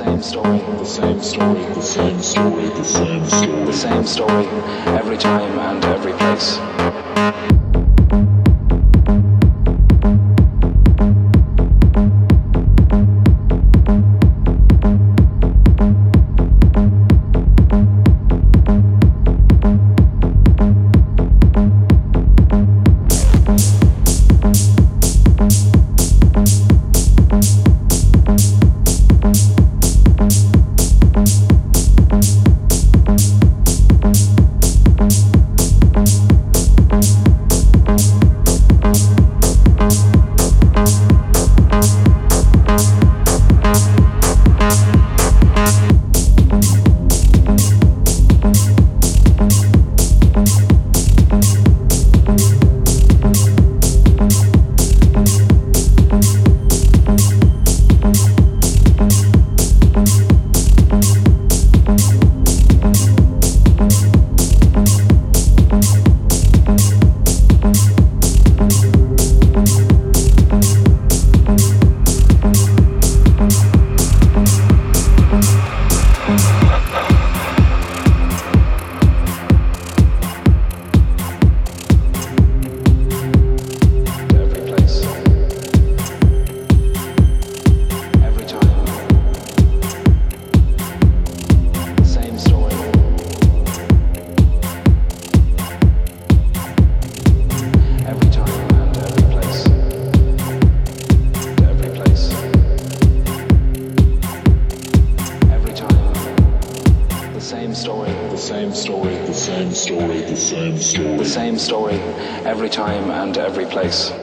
Same story. The same story. The same story. The same story. The same story. Every time and every place. Same story. The same story. Every time and every place.